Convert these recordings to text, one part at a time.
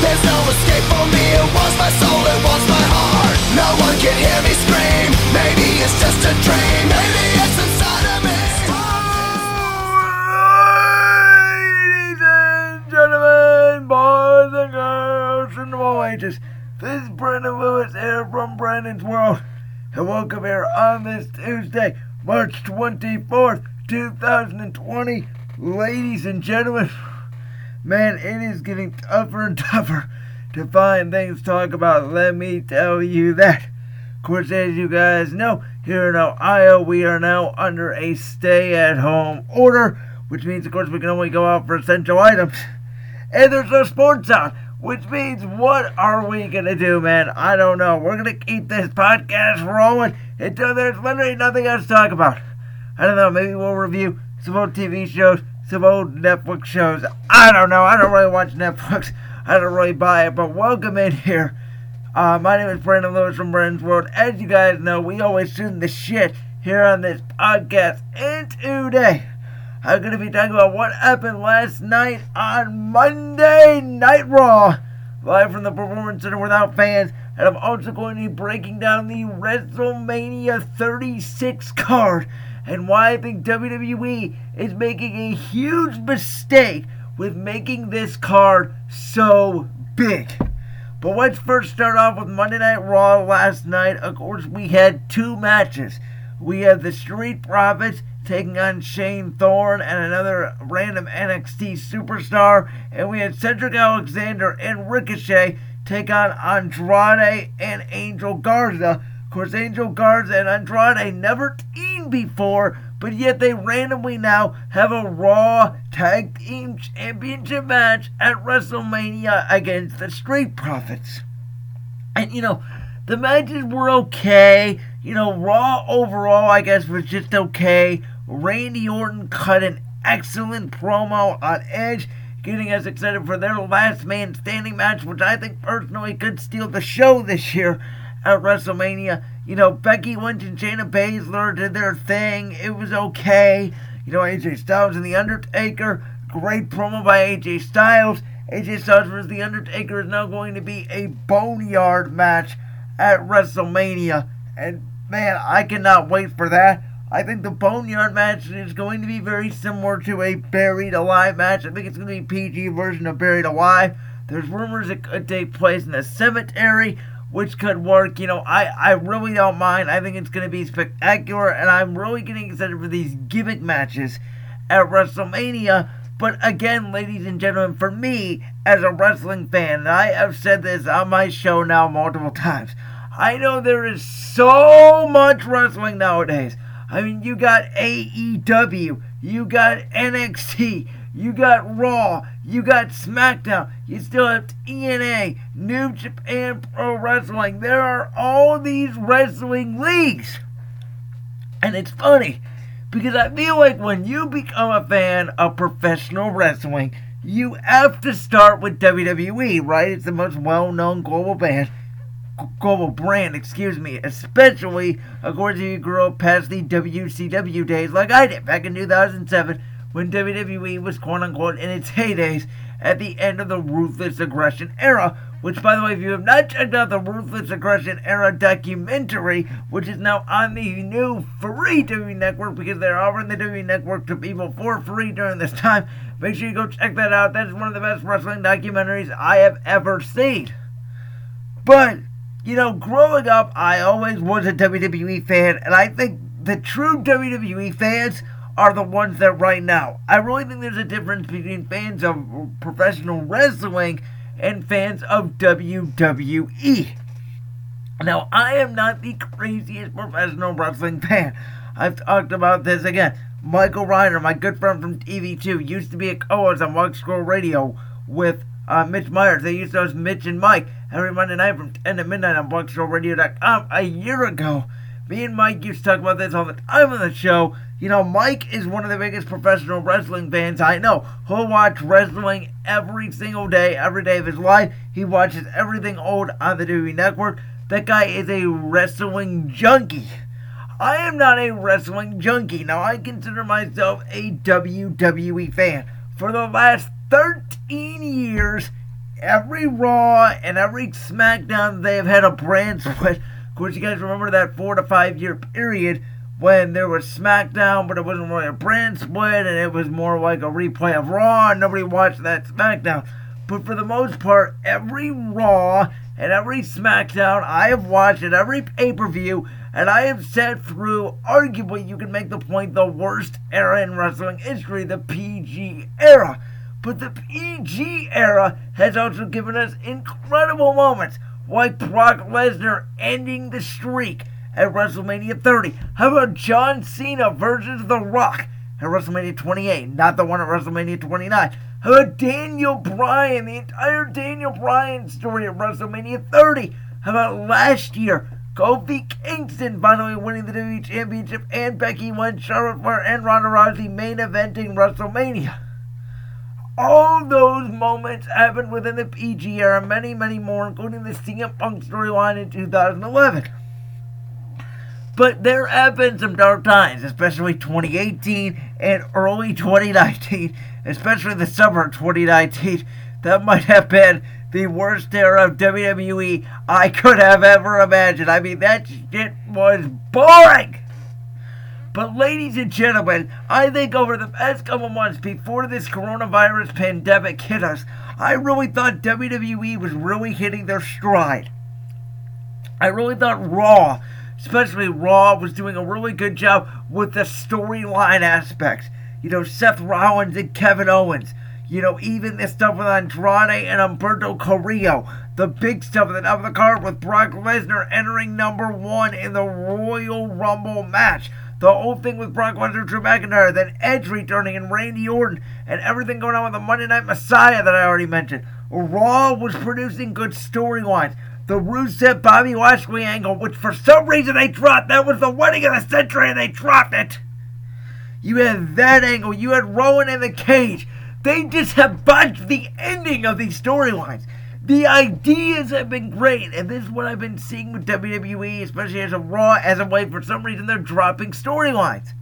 There's no escape for me, it wants my soul, it wants my heart. No one can hear me scream, maybe it's just a dream. Maybe it's inside of me. Ladies and gentlemen, boys and girls from all ages This is Brandon Lewis here from Brandon's World. And welcome here on this Tuesday, March 24th, 2020 Ladies and gentlemen man, it is getting tougher and tougher to find things to talk about. Let me tell you that. Of course, as you guys know, here in Ohio, we are now under a stay at home order, which means, of course, we can only go out for essential items. And there's no sports on, which means, what are we going to do, man? I don't know. We're going to keep this podcast rolling until there's literally nothing else to talk about. I don't know. Maybe we'll review some old TV shows, some old Netflix shows. I don't know. I don't really watch Netflix. I don't really buy it. But welcome in here. Uh, my name is Brandon Lewis from Brandon's World. As you guys know, we always shoot the shit here on this podcast. And today, I'm going to be talking about what happened last night on Monday Night Raw, live from the Performance Center without fans. And I'm also going to be breaking down the WrestleMania 36 card and why I think WWE is making a huge mistake with making this card so big. But let's first start off with Monday Night Raw last night. Of course, we had two matches. We had the Street Profits taking on Shane Thorne and another random NXT superstar. And we had Cedric Alexander and Ricochet take on Andrade and Angel Garza. Of course, Angel Garza and Andrade never teamed before, but yet they randomly now have a Raw Tag Team Championship match at WrestleMania against the Street Profits. And you know, the matches were okay. You know, Raw overall, I guess, was just okay. Randy Orton cut an excellent promo on Edge, getting us excited for their last man standing match, which I think personally could steal the show this year at WrestleMania. You know, Becky Lynch and Shayna Baszler did their thing. It was okay. You know, AJ Styles and The Undertaker, great promo by AJ Styles. AJ Styles versus The Undertaker is now going to be a boneyard match at WrestleMania. And man, I cannot wait for that. I think the Boneyard match is going to be very similar to a Buried Alive match. I think it's going to be PG version of Buried Alive. There's rumors it could take place in a cemetery, which could work. You know, I, I really don't mind. I think it's going to be spectacular, and I'm really getting excited for these gimmick matches at WrestleMania. But again, ladies and gentlemen, for me as a wrestling fan, and I have said this on my show now multiple times, I know there is so much wrestling nowadays. I mean, you got AEW, you got NXT, you got Raw, you got SmackDown, you still have TNA, New Japan Pro Wrestling. There are all these wrestling leagues. And it's funny because I feel like when you become a fan of professional wrestling, you have to start with WWE, right? It's the most well known global band global brand, excuse me, especially course if you grew up past the WCW days like I did back in 2007 when WWE was quote unquote in its heydays at the end of the Ruthless Aggression era. Which, by the way, if you have not checked out the Ruthless Aggression era documentary, which is now on the new free WWE network because they're offering the WWE network to people for free during this time, make sure you go check that out. That is one of the best wrestling documentaries I have ever seen. But you know, growing up, I always was a WWE fan, and I think the true WWE fans are the ones that right now. I really think there's a difference between fans of professional wrestling and fans of WWE. Now, I am not the craziest professional wrestling fan. I've talked about this again. Michael Reiner, my good friend from TV2, used to be a co-host on Walk Scroll Radio with uh, Mitch Myers. They used to host Mitch and Mike every Monday night from 10 to midnight on BlogShowRadio.com a year ago. Me and Mike used to talk about this all the time on the show. You know, Mike is one of the biggest professional wrestling fans I know. He'll watch wrestling every single day, every day of his life. He watches everything old on the WWE Network. That guy is a wrestling junkie. I am not a wrestling junkie. Now, I consider myself a WWE fan. For the last 13 years, every Raw and every SmackDown, they have had a brand split. Of course, you guys remember that four to five year period when there was SmackDown, but it wasn't really a brand split, and it was more like a replay of Raw, and nobody watched that SmackDown. But for the most part, every Raw and every SmackDown I have watched at every pay per view, and I have sat through, arguably, you can make the point, the worst era in wrestling history, the PG era. But the PG era has also given us incredible moments, like Brock Lesnar ending the streak at WrestleMania 30. How about John Cena versus The Rock at WrestleMania 28, not the one at WrestleMania 29? How about Daniel Bryan, the entire Daniel Bryan story at WrestleMania 30? How about last year, Kofi Kingston finally winning the WWE Championship and Becky Lynch, Charlotte Flair, and Ronda Rousey main eventing WrestleMania? All those moments happened within the PG era, many, many more, including the CM Punk storyline in 2011. But there have been some dark times, especially 2018 and early 2019, especially the summer of 2019. That might have been the worst era of WWE I could have ever imagined. I mean, that shit was boring. But, ladies and gentlemen, I think over the past couple months before this coronavirus pandemic hit us, I really thought WWE was really hitting their stride. I really thought Raw especially Raw, was doing a really good job with the storyline aspects. You know, Seth Rollins and Kevin Owens. You know, even the stuff with Andrade and Humberto Carrillo. The big stuff at the top of the card with Brock Lesnar entering number one in the Royal Rumble match. The whole thing with Brock Lesnar, Drew McIntyre, then Edge returning and Randy Orton, and everything going on with the Monday Night Messiah that I already mentioned. Raw was producing good storylines the Rusev Bobby Lashley angle, which for some reason they dropped. That was the wedding of the century and they dropped it. You had that angle. You had Rowan in the cage. They just have botched the ending of these storylines. The ideas have been great, and this is what I've been seeing with WWE, especially as a Raw, as a way for some reason they're dropping storylines.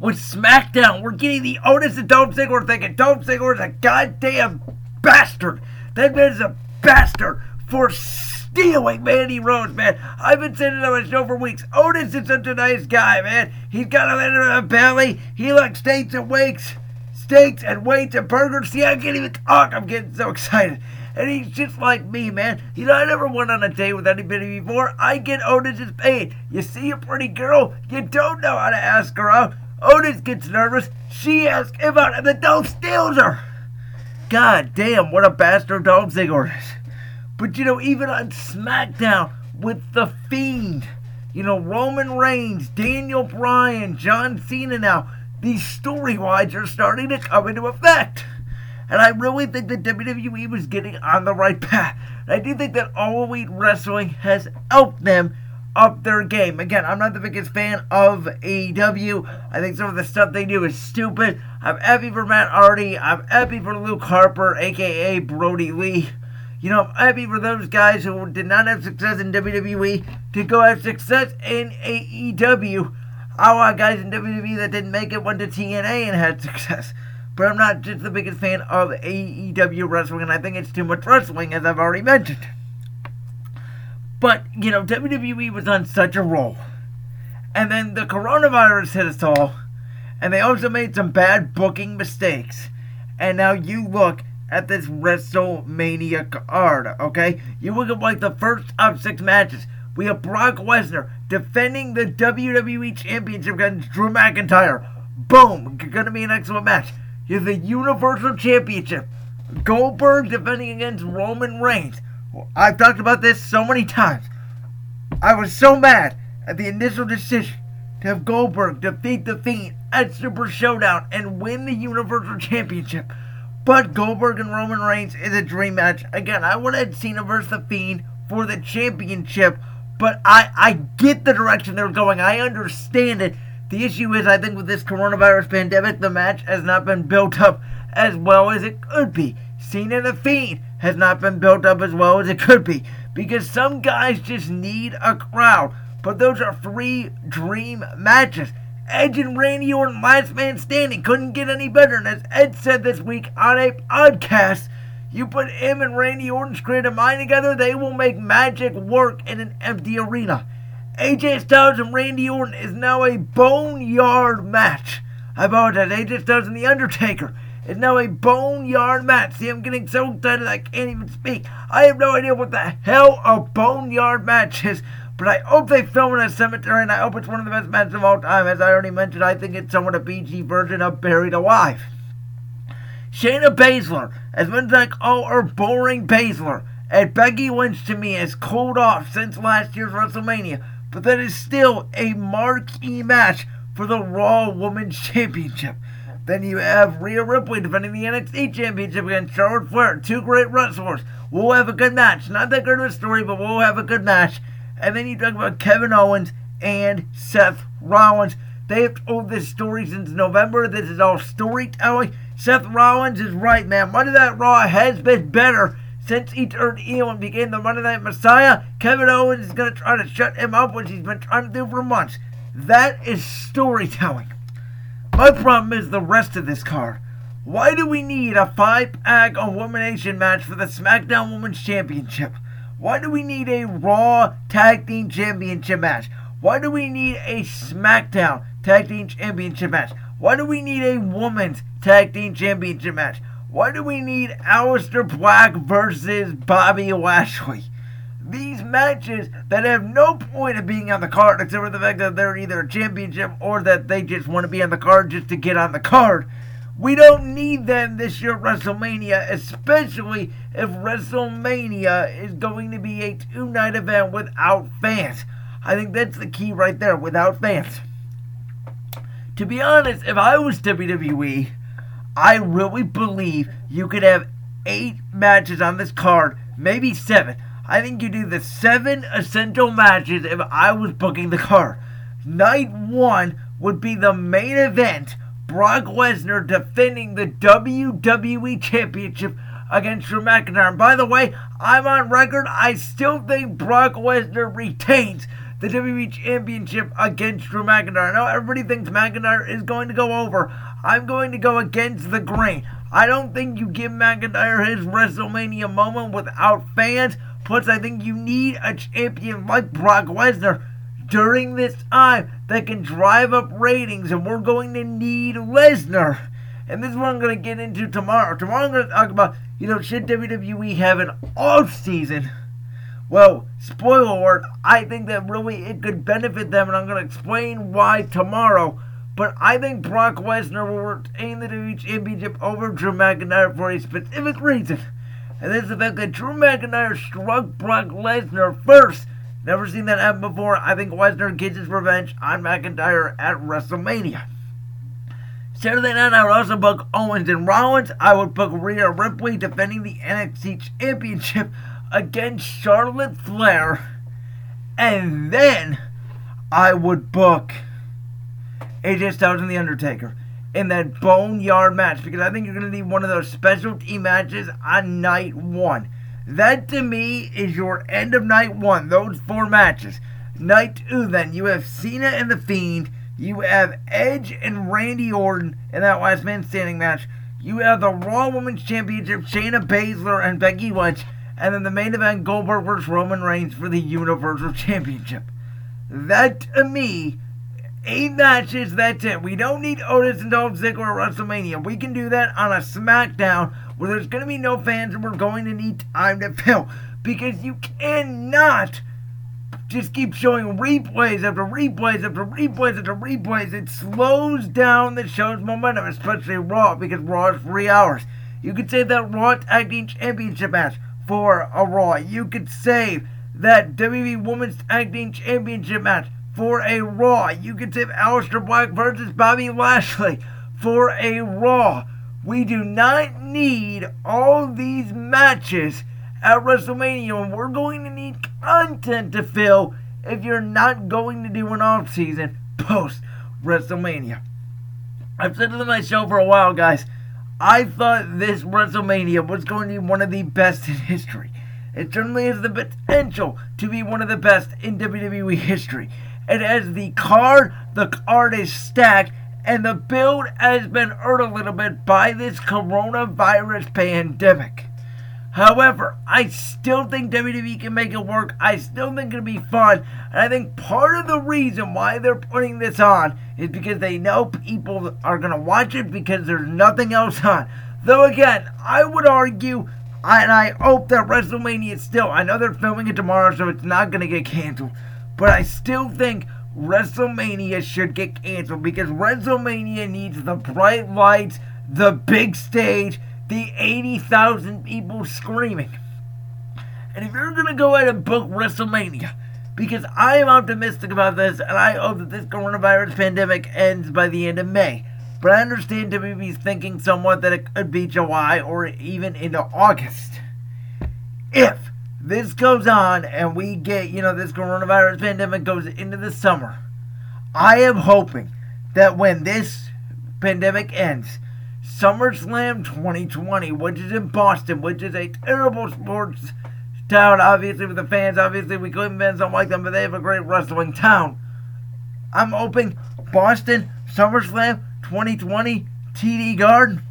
With SmackDown, we're getting the Otis and Dolph Ziggler thinking Dolph Ziggler is a goddamn bastard. That man is a bastard for stealing Mandy Rose, man. I've been it on my show for weeks. Otis is such a nice guy, man. He's got a little belly. He likes steaks and wakes, steaks and weights and burgers. See, I can't even talk. I'm getting so excited. And he's just like me, man. You know, I never went on a date with anybody before. I get Otis's paid. You see a pretty girl, you don't know how to ask her out. Otis gets nervous. She asks him out, and the dog steals her. God damn, what a bastard Dolph Ziggler is. But you know, even on SmackDown with The Fiend, you know, Roman Reigns, Daniel Bryan, John Cena now, these storylines are starting to come into effect. And I really think that WWE was getting on the right path. And I do think that All Elite Wrestling has helped them up their game. Again, I'm not the biggest fan of AEW. I think some of the stuff they do is stupid. I'm happy for Matt Hardy. I'm happy for Luke Harper, aka Brodie Lee. You know, I'm happy for those guys who did not have success in WWE to go have success in AEW. I want guys in WWE that didn't make it, went to TNA and had success. But I'm not just the biggest fan of AEW wrestling, and I think it's too much wrestling, as I've already mentioned. But, you know, WWE was on such a roll. And then the coronavirus hit us all, and they also made some bad booking mistakes. And now you look at this WrestleMania card, okay? You look at like the first of six matches. We have Brock Lesnar defending the WWE Championship against Drew McIntyre. Boom! Gonna be an excellent match. Have the Universal Championship. Goldberg defending against Roman Reigns. I've talked about this so many times. I was so mad at the initial decision to have Goldberg defeat The Fiend at Super Showdown and win the Universal Championship. But Goldberg and Roman Reigns is a dream match. Again, I would have Cena versus The Fiend for the championship, but I, I get the direction they're going. I understand it. The issue is, I think, with this coronavirus pandemic, the match has not been built up as well as it could be. Cena The Fiend has not been built up as well as it could be. Because some guys just need a crowd. But those are three dream matches. Edge and Randy Orton, last man standing, couldn't get any better. And as Edge said this week on a podcast, You put him and Randy Orton's creative mind together, they will make magic work in an empty arena. AJ Styles and Randy Orton is now a boneyard match. I apologize, AJ Styles and The Undertaker is now a boneyard match. See, I'm getting so excited I can't even speak. I have no idea what the hell a boneyard match is, but I hope they film in a cemetery, and I hope it's one of the best matches of all time. As I already mentioned, I think it's somewhat a PG version of Buried Alive. Shayna Baszler, as much like, oh, her boring Baszler, and Becky Lynch to me has cooled off since last year's WrestleMania, but that is still a marquee match for the Raw Women's Championship. Then you have Rhea Ripley defending the NXT Championship against Charlotte Flair. Two great wrestlers. We'll have a good match. Not that good of a story, but we'll have a good match. And then you talk about Kevin Owens and Seth Rollins. They have told this story since November. This is all storytelling. Seth Rollins is right, man. Monday Night Raw has been better since he turned heel and became the Monday Night Messiah. Kevin Owens is going to try to shut him up, which he's been trying to do for months. That is storytelling. My problem is the rest of this card. Why do we need a five pack elimination match for the SmackDown Women's Championship? Why do we need a Raw Tag Team Championship match? Why do we need a SmackDown Tag Team Championship match? Why do we need a Women's Tag Team Championship match? Why do we need Aleister Black versus Bobby Lashley? These matches that have no point of being on the card except for the fact that they're either a championship or that they just want to be on the card just to get on the card. We don't need them this year at WrestleMania, especially if WrestleMania is going to be a two night event without fans. I think that's the key right there, without fans. To be honest, if I was WWE, I really believe you could have eight matches on this card, maybe seven. I think you do the seven essential matches if I was booking the card. Night one would be the main event Brock Lesnar defending the WWE Championship against Drew McIntyre. And by the way, I'm on record. I still think Brock Lesnar retains the WWE Championship against Drew McIntyre. I know everybody thinks McIntyre is going to go over. I'm going to go against the grain. I don't think you give McIntyre his WrestleMania moment without fans. Plus, I think you need a champion like Brock Lesnar during this time that can drive up ratings, and we're going to need Lesnar. And this is what I'm going to get into tomorrow. Tomorrow I'm going to talk about, you know, should WWE have an off season? Well, spoiler alert, I think that really it could benefit them, and I'm going to explain why tomorrow. But I think Brock Lesnar will retain the WWE Championship over Drew McIntyre for a specific reason. And this is the fact that Drew McIntyre struck Brock Lesnar first Never seen that happen before. I think Lesnar gets his revenge on McIntyre at WrestleMania. Saturday night, I would also book Owens and Rollins. I would book Rhea Ripley defending the NXT Championship against Charlotte Flair. And then I would book AJ Styles and The Undertaker in that boneyard match because I think you're going to need one of those specialty matches on night one. That to me is your end of night one, those four matches. Night two, then, you have Cena and The Fiend. You have Edge and Randy Orton in that last man standing match. You have the Raw Women's Championship, Shayna Baszler and Becky Lynch. And then the main event, Goldberg vs. Roman Reigns for the Universal Championship. That to me, eight matches, that's it. We don't need Otis and Dolph Ziggler at WrestleMania. We can do that on a SmackDown where there's going to be no fans and we're going to need time to fill. Because you cannot just keep showing replays after replays after replays after replays. It slows down the show's momentum, especially Raw, because Raw is three hours. You could save that Raw Tag Team Championship match for a Raw. You could save that WWE Women's Tag Team Championship match for a Raw. You could tip Aleister Black versus Bobby Lashley for a Raw. We do not need all these matches at WrestleMania, we're going to need content to fill if you're not going to do an off season post WrestleMania. I've said it on my show for a while, guys. I thought this WrestleMania was going to be one of the best in history. It certainly has the potential to be one of the best in WWE history. It has the card, the card is stacked, and the build has been hurt a little bit by this coronavirus pandemic. However, I still think WWE can make it work. I still think it'll be fun. And I think part of the reason why they're putting this on is because they know people are going to watch it because there's nothing else on. Though, again, I would argue, and I hope that WrestleMania is still, I know they're filming it tomorrow, so it's not going to get canceled. But I still think WrestleMania should get canceled because WrestleMania needs the bright lights, the big stage, the 80,000 people screaming. And if you're going to go ahead and book WrestleMania, because I am optimistic about this, and I hope that this coronavirus pandemic ends by the end of May. But I understand WWE's thinking somewhat that it could be July or even into August. If this goes on and we get, you know, this coronavirus pandemic goes into the summer, I am hoping that when this pandemic ends, SummerSlam 2020, which is in Boston, which is a terrible sports town, obviously, with the fans. Obviously, we Cleveland fans don't like them, but they have a great wrestling town. I'm hoping Boston SummerSlam 2020 TD Garden.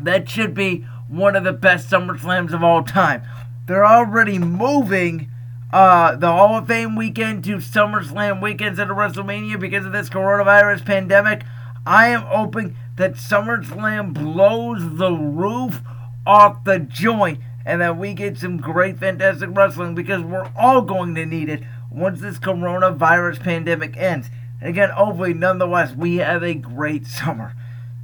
That should be one of the best SummerSlams of all time. They're already moving uh, the Hall of Fame weekend to SummerSlam weekends of WrestleMania because of this coronavirus pandemic. I am hoping that SummerSlam blows the roof off the joint and that we get some great, fantastic wrestling because we're all going to need it once this coronavirus pandemic ends. And again, hopefully, nonetheless, we have a great summer.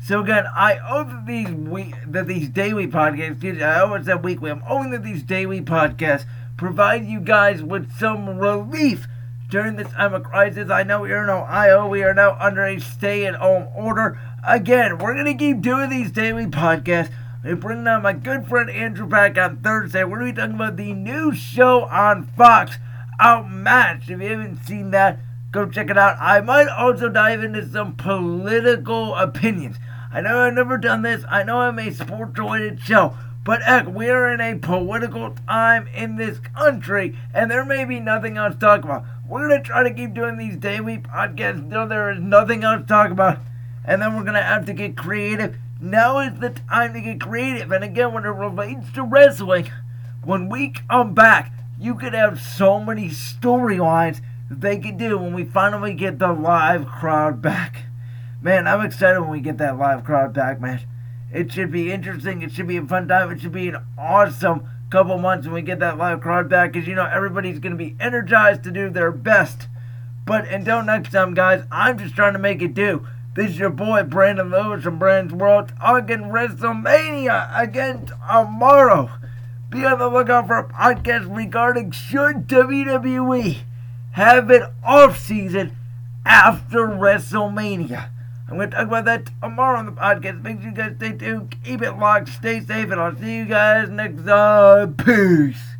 So again, I hope that these week that these daily podcasts, I always said weekly, I'm hoping that these daily podcasts provide you guys with some relief during this time of crisis. I know here in Ohio, we are now under a stay-at-home order. Again, we're gonna keep doing these daily podcasts. We bring on my good friend Andrew back on Thursday. We're gonna be talking about the new show on Fox, Outmatched. If you haven't seen that, go check it out. I might also dive into some political opinions. I know I've never done this. I know I'm a sports-related show. But heck, we are in a political time in this country, and there may be nothing else to talk about. We're going to try to keep doing these daily podcasts until there is nothing else to talk about. And then we're going to have to get creative. Now is the time to get creative. And again, when it relates to wrestling, when we come back, you could have so many storylines that they can do when we finally get the live crowd back. Man, I'm excited when we get that live crowd back, man. It should be interesting. It should be a fun time. It should be an awesome couple months when we get that live crowd back because, you know, everybody's going to be energized to do their best. But until next time, guys, I'm just trying to make it do. This is your boy, Brandon Lewis from Brandon's World, talking WrestleMania again tomorrow. Be on the lookout for a podcast regarding should WWE have an off season after WrestleMania. I'm going to talk about that tomorrow on the podcast. Make sure you guys stay tuned, keep it locked, stay safe, and I'll see you guys next time. Peace.